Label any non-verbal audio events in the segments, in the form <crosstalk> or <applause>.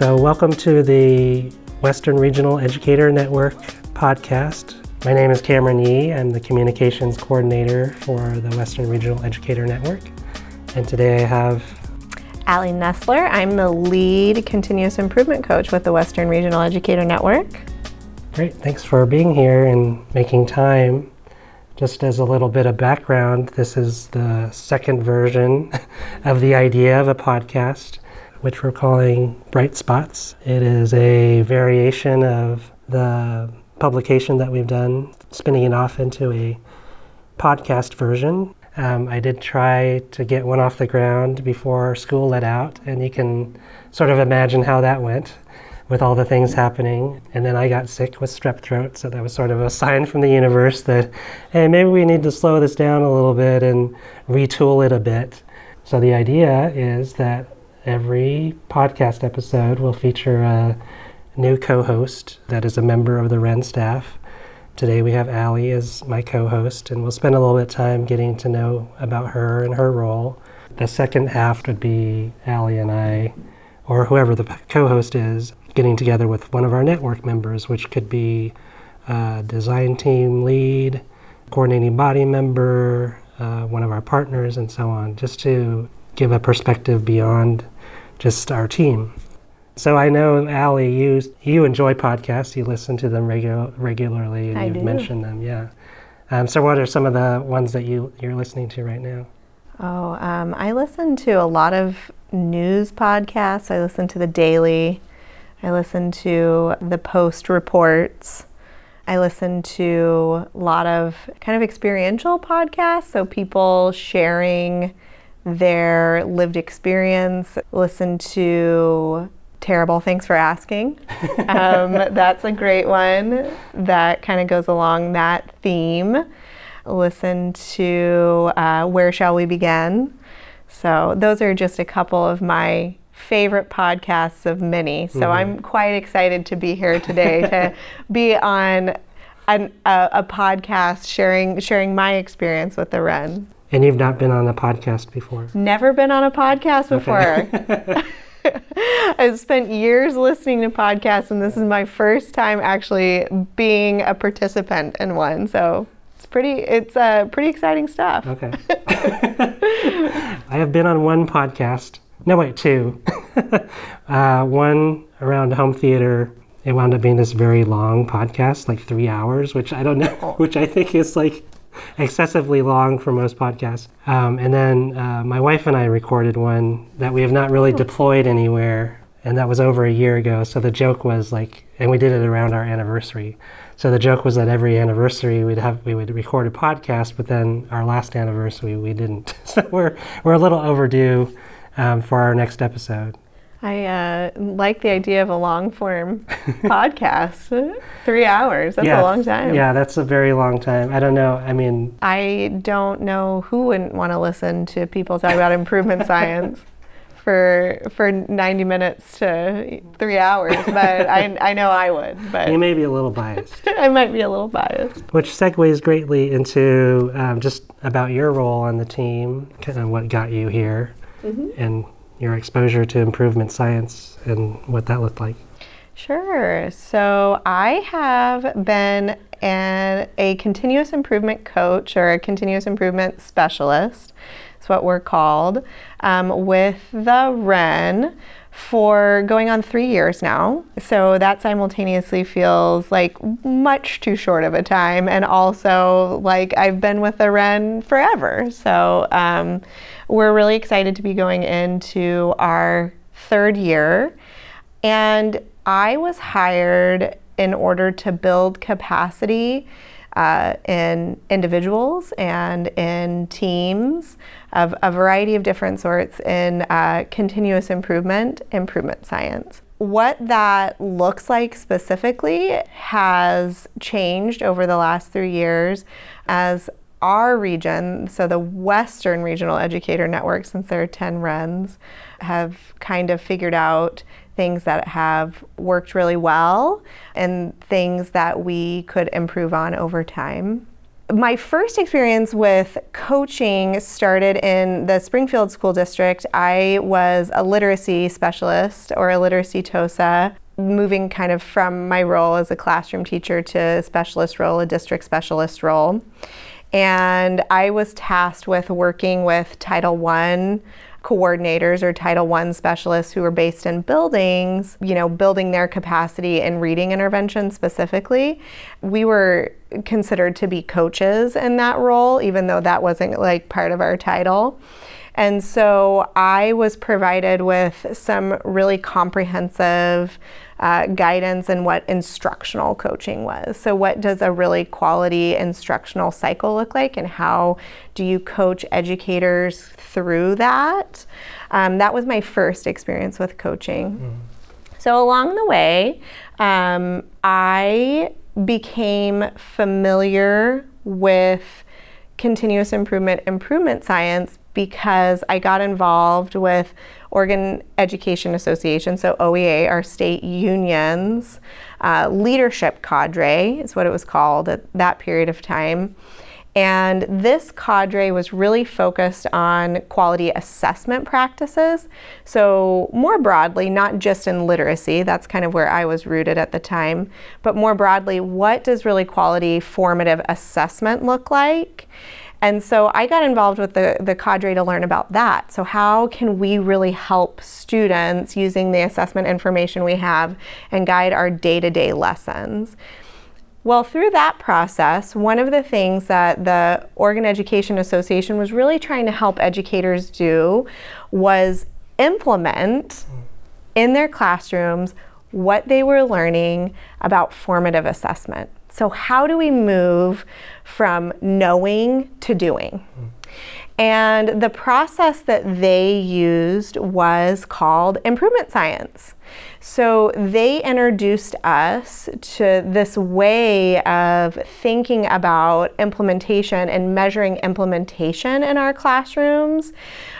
So, welcome to the Western Regional Educator Network podcast. My name is Cameron Yee. I'm the communications coordinator for the Western Regional Educator Network. And today I have Aly Nestler. I'm the lead continuous improvement coach with the Western Regional Educator Network. Great. Thanks for being here and making time. Just as a little bit of background, this is the second version <laughs> of the idea of a podcast, which we're calling Bright Spots. It is a variation of the publication that we've done, spinning it off into a podcast version. Um, I did try to get one off the ground before school let out, and you can sort of imagine how that went with all the things happening. And then I got sick with strep throat, so that was sort of a sign from the universe that, hey, maybe we need to slow this down a little bit and retool it a bit. So the idea is that every podcast episode will feature a new co host that is a member of the Wren staff. Today we have Aly as my co host, and we'll spend a little bit of time getting to know about her and her role. The second half would be Aly and I, or whoever the co host is, getting together with one of our network members, which could be a design team lead, coordinating body member, uh, one of our partners, and so on, just to give a perspective beyond just our team. So I know, Aly, you you enjoy podcasts. You listen to them regu- regularly, and I you've do. mentioned them. Yeah. Um, so what are some of the ones that you you're listening to right now? Oh, um, I listen to a lot of news podcasts. I listen to the Daily. I listen to the Post reports. I listen to a lot of kind of experiential podcasts, so people sharing their lived experience. Listen to Terrible, thanks for asking. <laughs> Um, that's a great one that kind of goes along that theme. Listen to uh, Where Shall We Begin? So, those are just a couple of my favorite podcasts of many. So, I'm quite excited to be here today to <laughs> be on an, a, a podcast sharing sharing my experience with the Wren. And you've not been on a podcast before. Never been on a podcast before. <laughs> I've spent years listening to podcasts, and this is my first time actually being a participant in one. So it's pretty, it's uh, pretty exciting stuff. Okay. <laughs> I have been on one podcast. No, wait, two. <laughs> uh, one around home theater. It wound up being this very long podcast, like three hours, which I don't know, which I think is like excessively long for most podcasts. Um, and then uh, my wife and I recorded one that we have not really deployed anywhere, and that was over a year ago. So the joke was like, and we did it around our anniversary. So the joke was that every anniversary we'd have we would record a podcast, but then our last anniversary we didn't. <laughs> So we're we're a little overdue um, for our next episode. I uh, like the idea of a long form <laughs> podcast. Three hours, that's a long time. Yeah, that's a very long time. I don't know. I mean, I don't know who wouldn't want to listen to people talk about improvement <laughs> science for for 90 minutes to three hours, but <laughs> I, I know I would. But you may be a little biased. I might be a little biased. Which segues greatly into um, just about your role on the team, kind of what got you here, and your exposure to improvement science and what that looked like. Sure. So I have been an, a continuous improvement coach or a continuous improvement specialist. That's what we're called um, with the REN for going on three years now. So that simultaneously feels like much too short of a time, and also like I've been with the REN forever. So um, we're really excited to be going into our third year. And I was hired in order to build capacity uh, in individuals and in teams of a variety of different sorts in uh, continuous improvement, improvement science. What that looks like specifically has changed over the last three years as our region, so the Western Regional Educator Network, since there are 10 RENs, have kind of figured out things that have worked really well and things that we could improve on over time. my first experience with coaching started in the Springfield School District. I was a literacy specialist or a literacy TOSA, moving kind of from my role as a classroom teacher to a specialist role, a district specialist role. And I was tasked with working with Title I coordinators or Title I specialists who were based in buildings, you know, building their capacity in reading intervention specifically. We were considered to be coaches in that role, even though that wasn't like part of our title. And so I was provided with some really comprehensive uh, guidance and what instructional coaching was. So, what does a really quality instructional cycle look like, and how do you coach educators through that? Um, that was my first experience with coaching. Mm. So, along the way, um, I became familiar with continuous improvement improvement science because I got involved with Oregon Education Association, so OEA, our state union's uh, leadership cadre, is what it was called at that period of time. And this cadre was really focused on quality assessment practices. So, more broadly, not just in literacy, that's kind of where I was rooted at the time, but more broadly, what does really quality formative assessment look like? And so I got involved with the, the cadre to learn about that. So, how can we really help students using the assessment information we have and guide our day to day lessons? Well, through that process, one of the things that the Oregon Education Association was really trying to help educators do was implement in their classrooms what they were learning about formative assessment. So, how do we move from knowing to doing? And the process that they used was called improvement science. So they introduced us to this way of thinking about implementation and measuring implementation in our classrooms.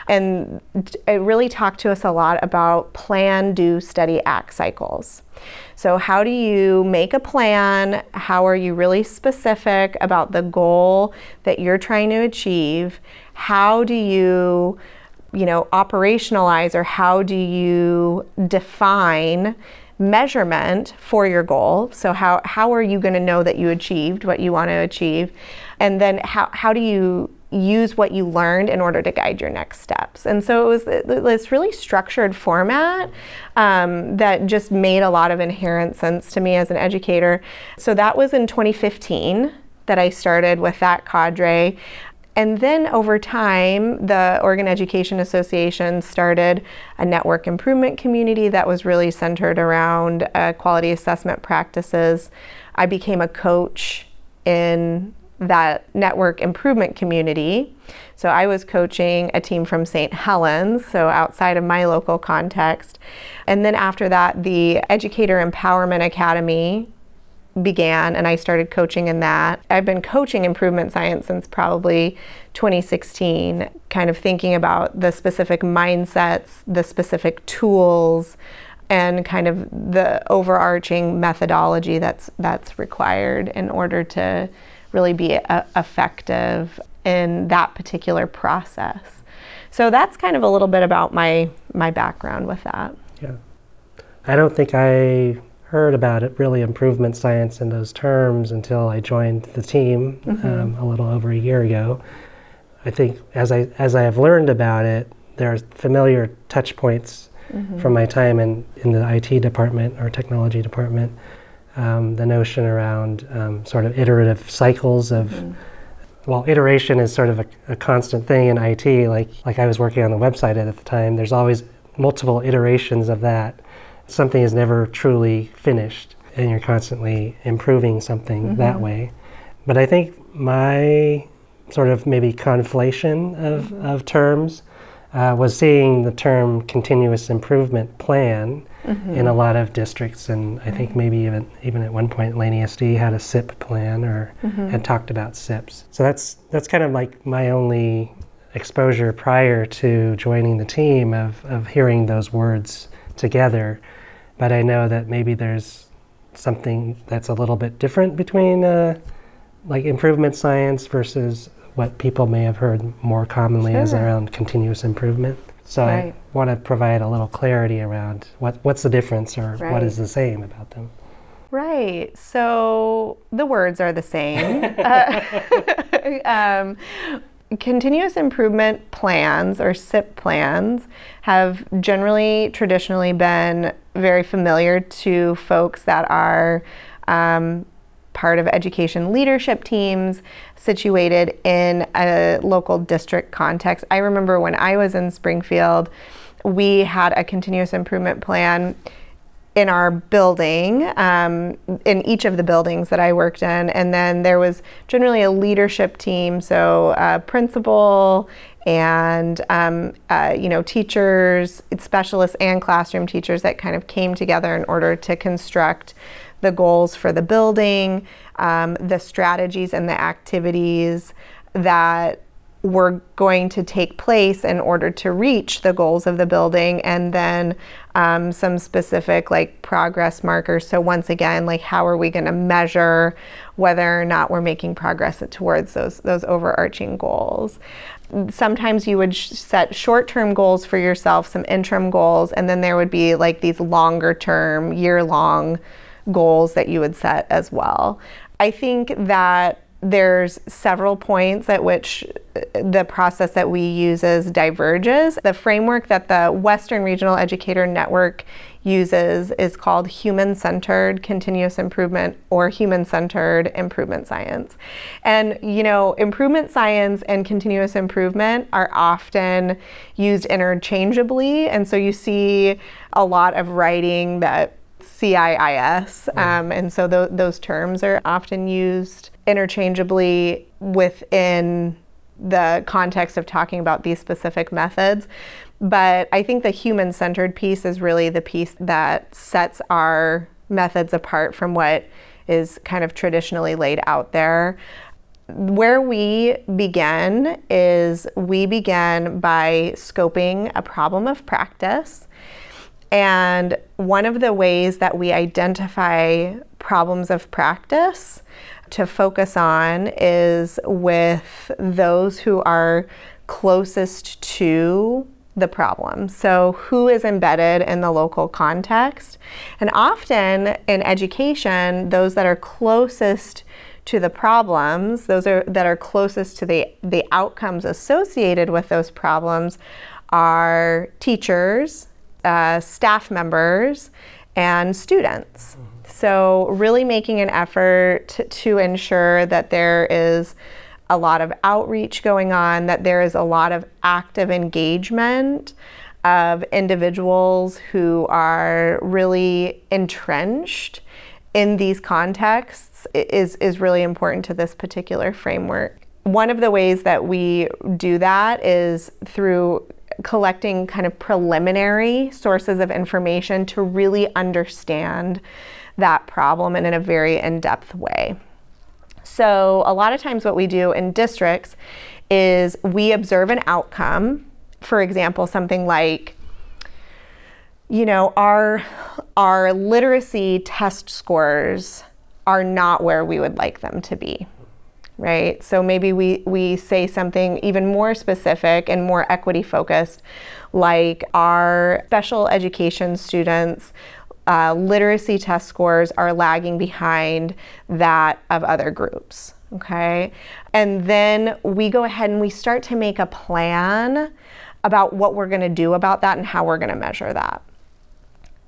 And it really talked to us a lot about plan, do, study, act cycles. So, how do you make a plan? How are you really specific about the goal that you're trying to achieve? How do you you know, operationalize or how do you define measurement for your goal? So how, how are you going to know that you achieved what you want to achieve? And then how, how do you use what you learned in order to guide your next steps. And so it was this really structured format um, that just made a lot of inherent sense to me as an educator. So that was in 2015 that I started with that cadre. And then over time, the Oregon Education Association started a network improvement community that was really centered around uh, quality assessment practices. I became a coach in that network improvement community. So I was coaching a team from St. Helens, so outside of my local context. And then after that, the Educator Empowerment Academy began and I started coaching in that. I've been coaching improvement science since probably 2016, kind of thinking about the specific mindsets, the specific tools, and kind of the overarching methodology that's that's required in order to really be a- effective in that particular process. So that's kind of a little bit about my my background with that. Yeah. I don't think I heard about it really improvement science in those terms until I joined the team mm-hmm. um, a little over a year ago. I think as I as I have learned about it, there are familiar touch points mm-hmm. from my time in, in the IT department or technology department um, the notion around um, sort of iterative cycles of mm-hmm. well iteration is sort of a, a, constant thing in IT like like I was working on the website at the time there's always multiple iterations of that something is never truly finished and you're constantly improving something mm-hmm. that way but I think my sort of maybe conflation of, mm-hmm. of terms uh, was seeing the term continuous improvement plan mm-hmm. in a lot of districts, and I think maybe even even at one point, Lane ESD had a CIP plan or mm-hmm. had talked about CIPs. So that's that's kind of like my only exposure prior to joining the team of, of hearing those words together. But I know that maybe there's something that's a little bit different between uh, like improvement science versus what people may have heard more commonly as Sure. around continuous improvement. So Right. I want to provide a little clarity around what, what's the difference or what Right. is the same about them. Right. So the words are the same. <laughs> <laughs> Uh, um, continuous improvement plans or CIP plans have generally traditionally been very familiar to folks that are um, part of education leadership teams situated in a local district context. I remember when I was in Springfield, we had a continuous improvement plan in our building, um, in each of the buildings that I worked in, and then there was generally a leadership team, so uh, principal and um, uh, you know teachers, specialists, and classroom teachers that kind of came together in order to construct the goals for the building, um, the strategies and the activities that were going to take place in order to reach the goals of the building and then um, some specific like progress markers. So once again like how are we going to measure whether or not we're making progress towards those those overarching goals? Sometimes you would sh- set short-term goals for yourself some interim goals and then there would be like these longer term year long goals that you would set as well i think that there's several points at which uh, the process that we uses diverges. The framework that the Western Regional Educator Network uses is called human centered continuous improvement or human centered improvement science. And, you know, improvement science and continuous improvement are often used interchangeably. And so you see a lot of writing that CIIS, um, and so th- those terms are often used interchangeably within the context of talking about these specific methods. But I think the human centered piece is really the piece that sets our methods apart from what is kind of traditionally laid out there. Where we begin is we begin by scoping a problem of practice. And one of the ways that we identify problems of practice to focus on is with those who are closest to the problem. So, who is embedded in the local context? And often in education, those that are closest to the problems, those are that are closest to the, the outcomes associated with those problems are teachers, uh, staff members, and students. So, really making an effort to, to ensure that there is a lot of outreach going on, that there is a lot of active engagement of individuals who are really entrenched in these contexts is, is really important to this particular framework. One of the ways that we do that is through collecting kind of preliminary sources of information to really understand that problem and in a very in depth way. So, a lot of times, what we do in districts is we observe an outcome. For example, something like, you know, our, our literacy test scores are not where we would like them to be right? So maybe we, we say something even more specific and more equity focused, like our special education students. Uh, literacy test scores are lagging behind that of other groups. Okay. And then we go ahead and we start to make a plan about what we're going to do about that and how we're going to measure that.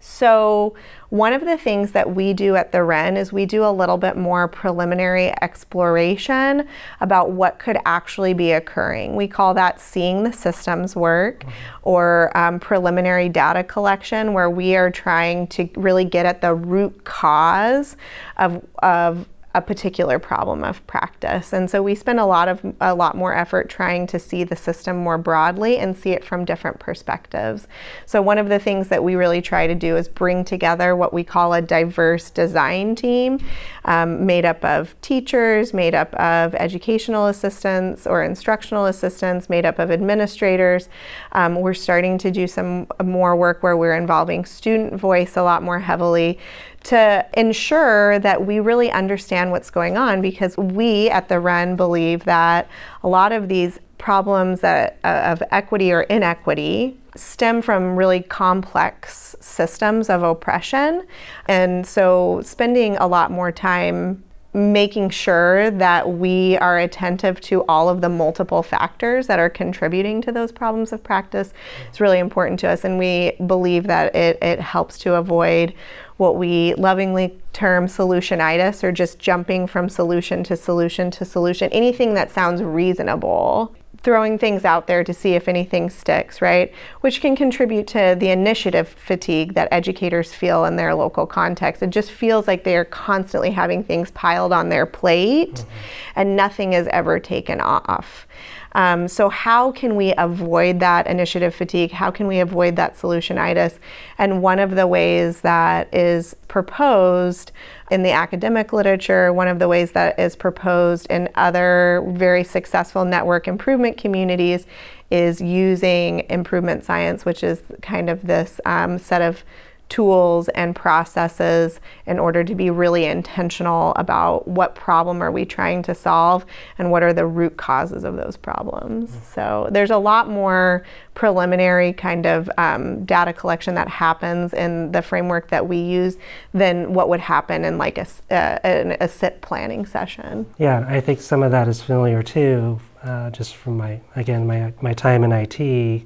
So, one of the things that we do at the Wren is we do a little bit more preliminary exploration about what could actually be occurring. We call that seeing the systems work or um, preliminary data collection, where we are trying to really get at the root cause of, of a particular problem of practice. And so we spend a lot of a lot more effort trying to see the system more broadly and see it from different perspectives. So one of the things that we really try to do is bring together what we call a diverse design team um, made up of teachers, made up of educational assistants or instructional assistants, made up of administrators. Um, we're starting to do some more work where we're involving student voice a lot more heavily to ensure that we really understand what's going on because we at the Wren believe that a lot of these problems uh, of equity or inequity stem from really complex systems of oppression. And so spending a lot more time making sure that we are attentive to all of the multiple factors that are contributing to those problems of practice is really important to us. And we believe that it, it helps to avoid what we lovingly term solutionitis or just jumping from solution to solution to solution, anything that sounds reasonable throwing things out there to see if anything sticks, right? Which can contribute to the initiative fatigue that educators feel in their local context. It just feels like they are constantly having things piled on their plate mm-hmm. and nothing is ever taken off. Um, so, how can we avoid that initiative fatigue? How can we avoid that solutionitis? And one of the ways that is proposed in the academic literature, one of the ways that is proposed in other very successful network improvement communities is using improvement science, which is kind of this um, set of tools and processes in order to be really intentional about what problem are we trying to solve and what are the root causes of those problems. Mm-hmm. So there's a lot more preliminary kind of um, data collection that happens in the framework that we use than what would happen in like a, uh, a SIT planning session. Yeah, I think some of that is familiar too, uh, just from my, again, my, my time in IT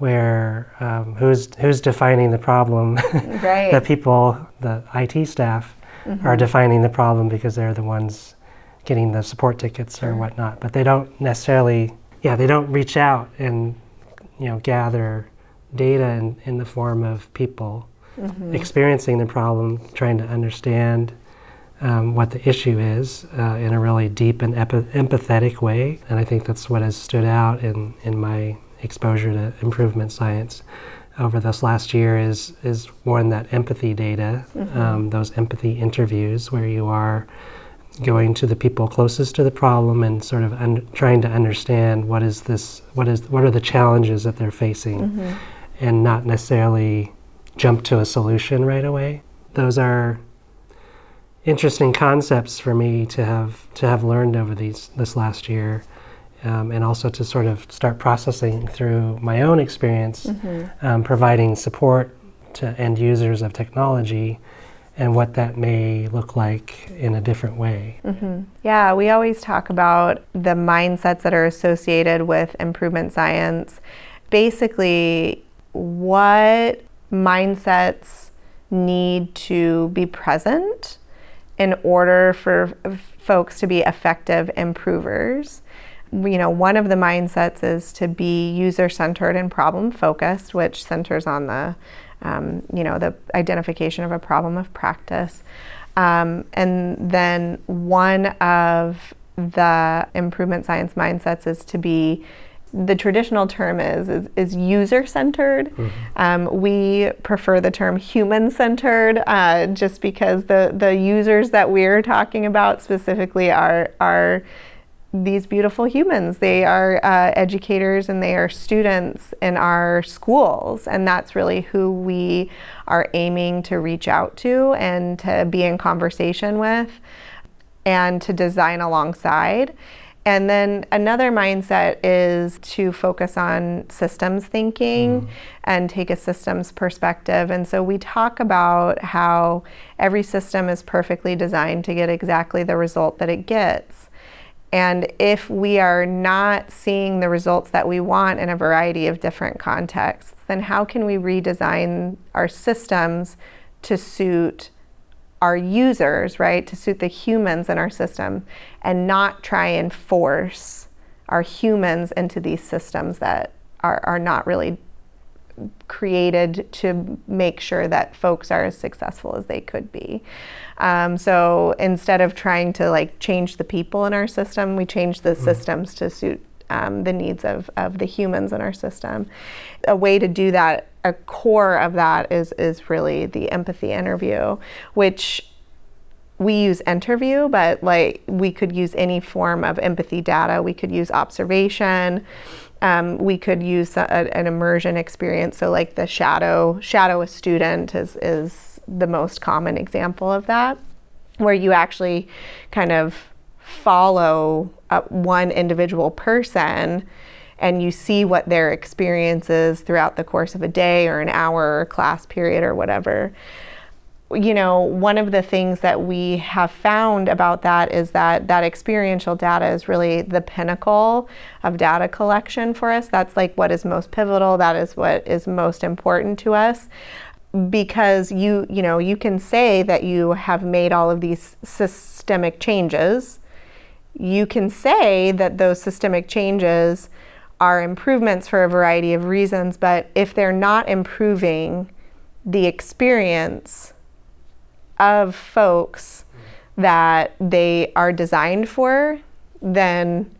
where um, who's who's defining the problem? <laughs> Right. the people, the IT staff, mm-hmm. are defining the problem because they're the ones getting the support tickets or whatnot. But they don't necessarily, yeah, they don't reach out and you know gather data in, in the form of people mm-hmm. experiencing the problem, trying to understand. Um, what the issue is uh, in a really deep and epi- empathetic way, and I think that's what has stood out in, in my exposure to improvement science over this last year is is one that empathy data, mm-hmm. um, those empathy interviews where you are going to the people closest to the problem and sort of un- trying to understand what is this, what is what are the challenges that they're facing, mm-hmm. and not necessarily jump to a solution right away. Those are interesting concepts for me to have to have learned over these this last year um, and also to sort of start processing through my own experience, mm-hmm. um, providing support to end users of technology and what that may look like in a different way. Mm-hmm. Yeah, we always talk about the mindsets that are associated with improvement science. Basically, what mindsets need to be present in order for folks to be effective improvers you know, one of the mindsets is to be user-centered and problem-focused, which centers on the, um, you know, the identification of a problem of practice. Um, and then one of the improvement science mindsets is to be the traditional term is is, is user centered. Mm-hmm. Um, we prefer the term human centered, uh, just because the the users that we're talking about specifically are are these beautiful humans. They are uh, educators and they are students in our schools, and that's really who we are aiming to reach out to and to be in conversation with and to design alongside. And then another mindset is to focus on systems thinking mm. and take a systems perspective. And so we talk about how every system is perfectly designed to get exactly the result that it gets. And if we are not seeing the results that we want in a variety of different contexts, then how can we redesign our systems to suit our users, right? To suit the humans in our system and not try and force our humans into these systems that are, are not really created to make sure that folks are as successful as they could be. Um, so instead of trying to like change the people in our system, we change the mm. systems to suit um, the needs of, of the humans in our system. A way to do that, a core of that is is really the empathy interview, which we use interview, but like we could use any form of empathy data. We could use observation. Um, we could use a, an immersion experience. So like the shadow shadow a student is is the most common example of that, where you actually kind of follow one individual person and you see what their experience is throughout the course of a day or an hour or class period or whatever you know, one of the things that we have found about that is that that experiential data is really the pinnacle of data collection for us. That's like what is most pivotal, that is what is most important to us because you, you know, you can say that you have made all of these systemic changes. You can say that those systemic changes are improvements for a variety of reasons, but if they're not improving the experience of folks that they are designed for, then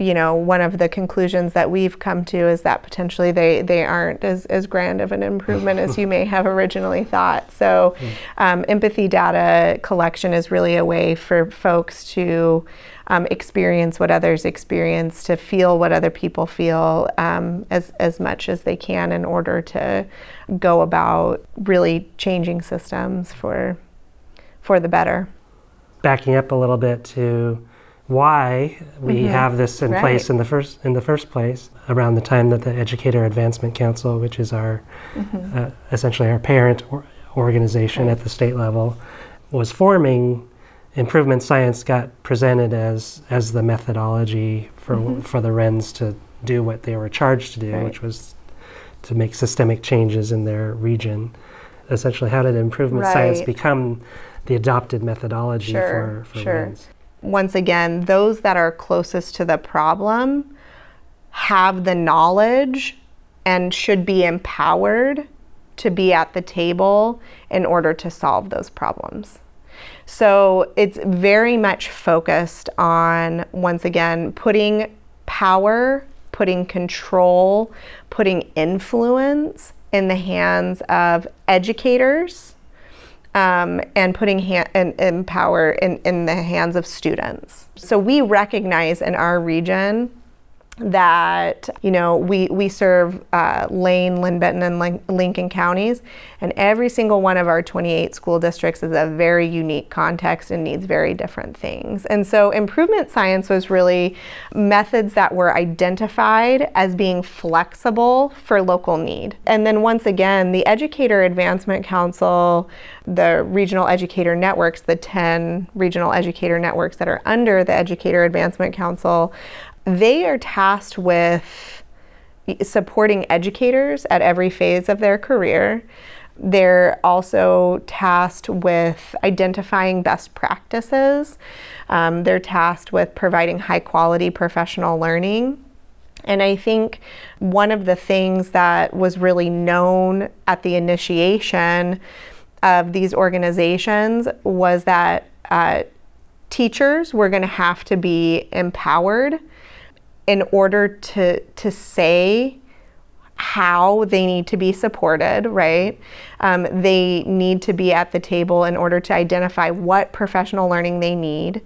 you know, one of the conclusions that we've come to is that potentially they, they aren't as, as grand of an improvement as you <laughs> may have originally thought. So, hmm. um, empathy data collection is really a way for folks to um, experience what others experience, to feel what other people feel um, as, as much as they can in order to go about really changing systems for, for the better. Backing up a little bit to why we mm-hmm. have this in right. place in the first in the first place around the time that the Educator Advancement Council, which is our mm-hmm. uh, essentially our parent or organization right. at the state level, was forming. Improvement science got presented as as the methodology for mm-hmm. for the Wrens to do what they were charged to do, right. which was to make systemic changes in their region. Essentially, how did improvement science become the adopted methodology sure, for, for sure. RENs? once again, those that are closest to the problem have the knowledge and should be empowered to be at the table in order to solve those problems. So it's very much focused on, once again, putting power, putting control, putting influence in the hands of educators um, and putting ha- and, and power in, in the hands of students. So we recognize in our region that you know we we serve uh, Lane, Benton, and Lin- Lincoln counties, and every single one of our 28 school districts is a very unique context and needs very different things. And so improvement science was really methods that were identified as being flexible for local need. And then once again, the Educator Advancement Council, the regional educator networks, the 10 regional educator networks that are under the Educator Advancement Council they are tasked with supporting educators at every phase of their career. They're also tasked with identifying best practices. Um, they're tasked with providing high quality professional learning. And I think one of the things that was really known at the initiation of these organizations was that uh, teachers were going to have to be empowered in order to to say how they need to be supported, right? Um, they need to be at the table in order to identify what professional learning they need.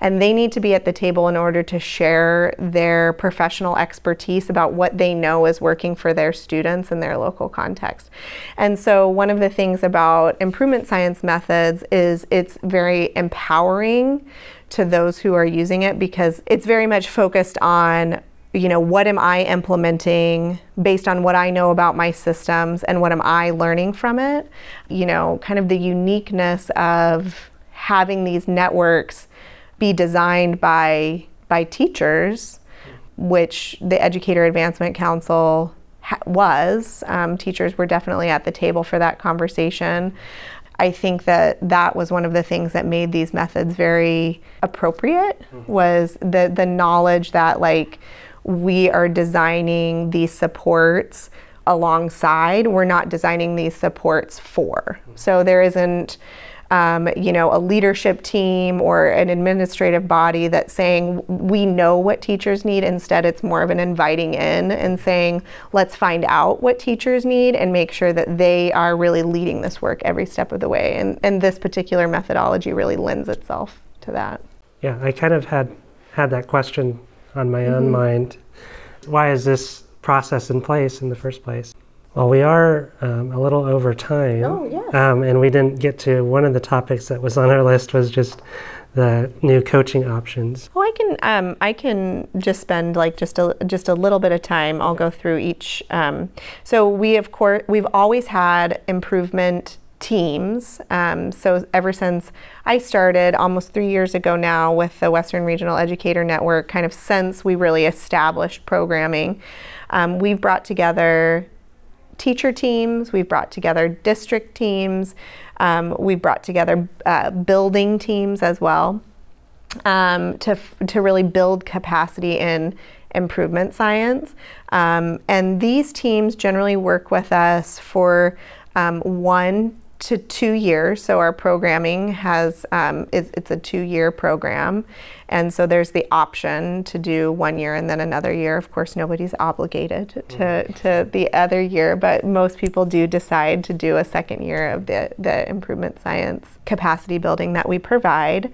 And they need to be at the table in order to share their professional expertise about what they know is working for their students in their local context. And so, one of the things about improvement science methods is it's very empowering to those who are using it because it's very much focused on you know what am i implementing based on what i know about my systems and what am i learning from it? You know kind of the uniqueness of having these networks be designed by by teachers which the educator advancement council was. Um, teachers were definitely at the table for that conversation I think that that was one of the things that made these methods very appropriate mm-hmm. was the the knowledge that like we are designing these supports alongside we're not designing these supports for mm-hmm. so there isn't um, you know, a leadership team or an administrative body that's saying we know what teachers need. Instead, it's more of an inviting in and saying, let's find out what teachers need and make sure that they are really leading this work every step of the way. And, and this particular methodology really lends itself to that. Yeah, I kind of had had that question on my mm-hmm. own mind. Why is this process in place in the first place? Well, we are um, a little over time. Oh, yes. Um, and we didn't get to one of the topics that was on our list was just the new coaching options. Well, I can um, I can just spend like just a just a little bit of time. I'll go through each. Um, so we of course we've always had improvement teams. Um, so ever since I started almost three years ago now with the Western Regional Educator Network, kind of since we really established programming, um, we've brought together teacher teams, we've brought together district teams, um, we've brought together uh, building teams as well um, to, to really build capacity in improvement science. Um, and these teams generally work with us for um, one to two years. So our programming has um, it's a two-year program, and so there's the option to do one year and then another year. Of course, nobody's obligated to, Mm-hmm. to the other year, but most people do decide to do a second year of the the improvement science capacity building that we provide.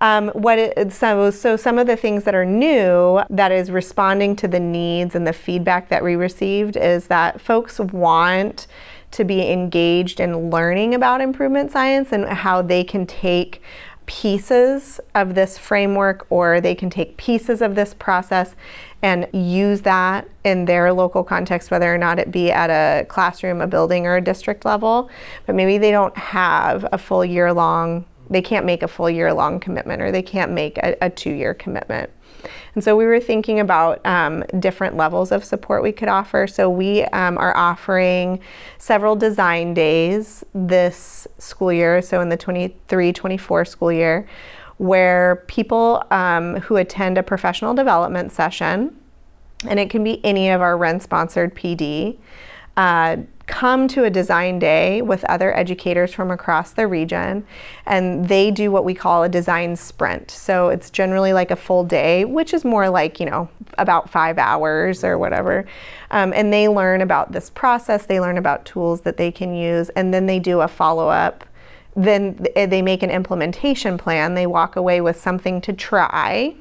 Um, what it, so so some of the things that are new that is responding to the needs and the feedback that we received is that folks want to be engaged in learning about improvement science and how they can take pieces of this framework or they can take pieces of this process and use that in their local context, whether or not it be at a classroom, a building, or a district level. But maybe they don't have a full year long, they can't make a full year long commitment or they can't make a, a two year commitment. And so we were thinking about um, different levels of support we could offer. So we um, are offering several design days this school year, so in the 23 24 school year, where people um, who attend a professional development session, and it can be any of our Ren sponsored PD, uh, come to a design day with other educators from across the region and they do what we call a design sprint. So it's generally like a full day which is more like you know about five hours or whatever. Um, and they learn about this process they learn about tools that they can use and then they do a follow-up. Then they make an implementation plan they walk away with something to try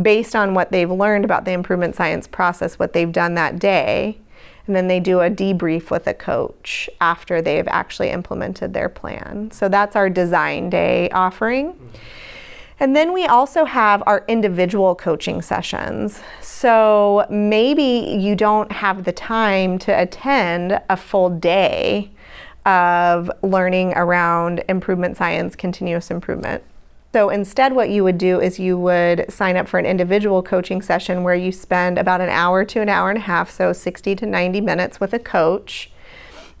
based on what they've learned about the improvement science process, what they've done that day, and then they do a debrief with a coach after they've actually implemented their plan. So that's our design day offering. And then we also have our individual coaching sessions. So maybe you don't have the time to attend a full day of learning around improvement science, continuous improvement. So instead, what you would do is you would sign up for an individual coaching session where you spend about an hour to an hour and a half, so 60 to 90 minutes with a coach.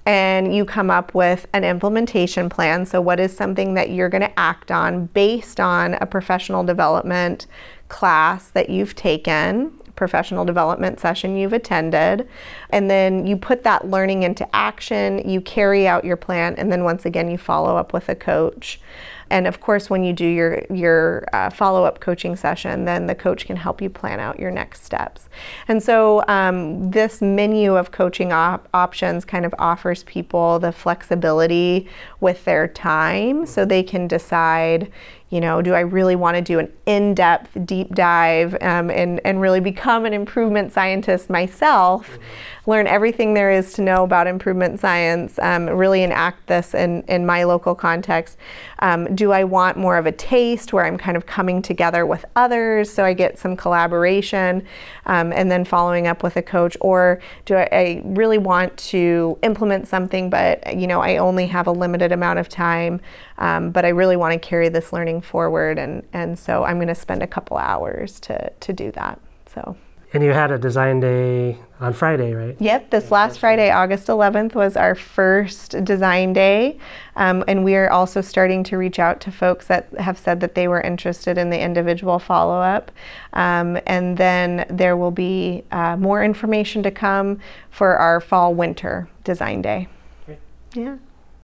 And you come up with an implementation plan. So, what is something that you're going to act on based on a professional development class that you've taken, professional development session you've attended, and then you put that learning into action, you carry out your plan, and then once again, you follow up with a coach. And of course, when you do your your uh, follow up coaching session, then the coach can help you plan out your next steps. And so, um, this menu of coaching op- options kind of offers people the flexibility with their time, so they can decide. You know, do I really want to do an in-depth, deep dive um, and and really become an improvement scientist myself? Learn everything there is to know about improvement science. Um, really enact this in in my local context. Um, do I want more of a taste where I'm kind of coming together with others so I get some collaboration um, and then following up with a coach? Or do I, I really want to implement something, but you know, I only have a limited amount of time, um, but I really want to carry this learning forward. And, and so I'm going to spend a couple hours to, to do that. So. And you had a design day on Friday, right? Yep, this last Friday, August 11th, was our first design day. Um, and we are also starting to reach out to folks that have said that they were interested in the individual follow up. Um, and then there will be uh, more information to come for our fall winter design day. Great. Yeah.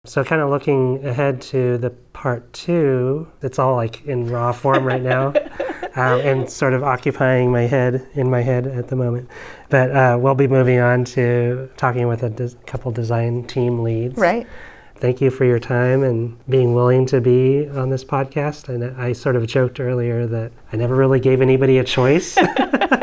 So, kind of looking ahead to the part two, it's all like in raw form right now, <laughs> um, and sort of occupying my head in my head at the moment. But uh, we'll be moving on to talking with a des- couple design team leads. Right. Thank you for your time and being willing to be on this podcast. And I sort of joked earlier that I never really gave anybody a choice. <laughs>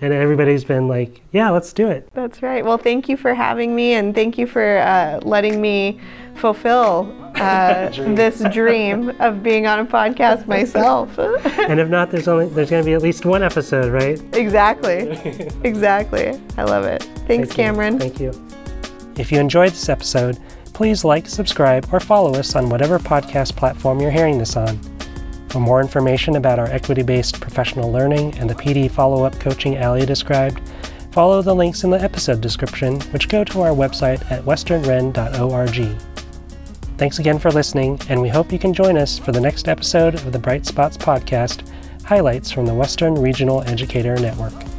and everybody's been like, yeah, let's do it. That's right. Well, thank you for having me, and thank you for uh, letting me fulfill uh, <laughs> this dream of being on a podcast myself. <laughs> and if not, there's only there's going to be at least one episode, right? Exactly. <laughs> exactly. I love it. Thanks, Thank you. Cameron. Thank you. If you enjoyed this episode, please like, subscribe, or follow us on whatever podcast platform you're hearing this on. For more information about our equity based professional learning and the PD follow up coaching Aly described, follow the links in the episode description, which go to our website at westernren.org. Thanks again for listening, and we hope you can join us for the next episode of the Bright Spots podcast Highlights from the Western Regional Educator Network.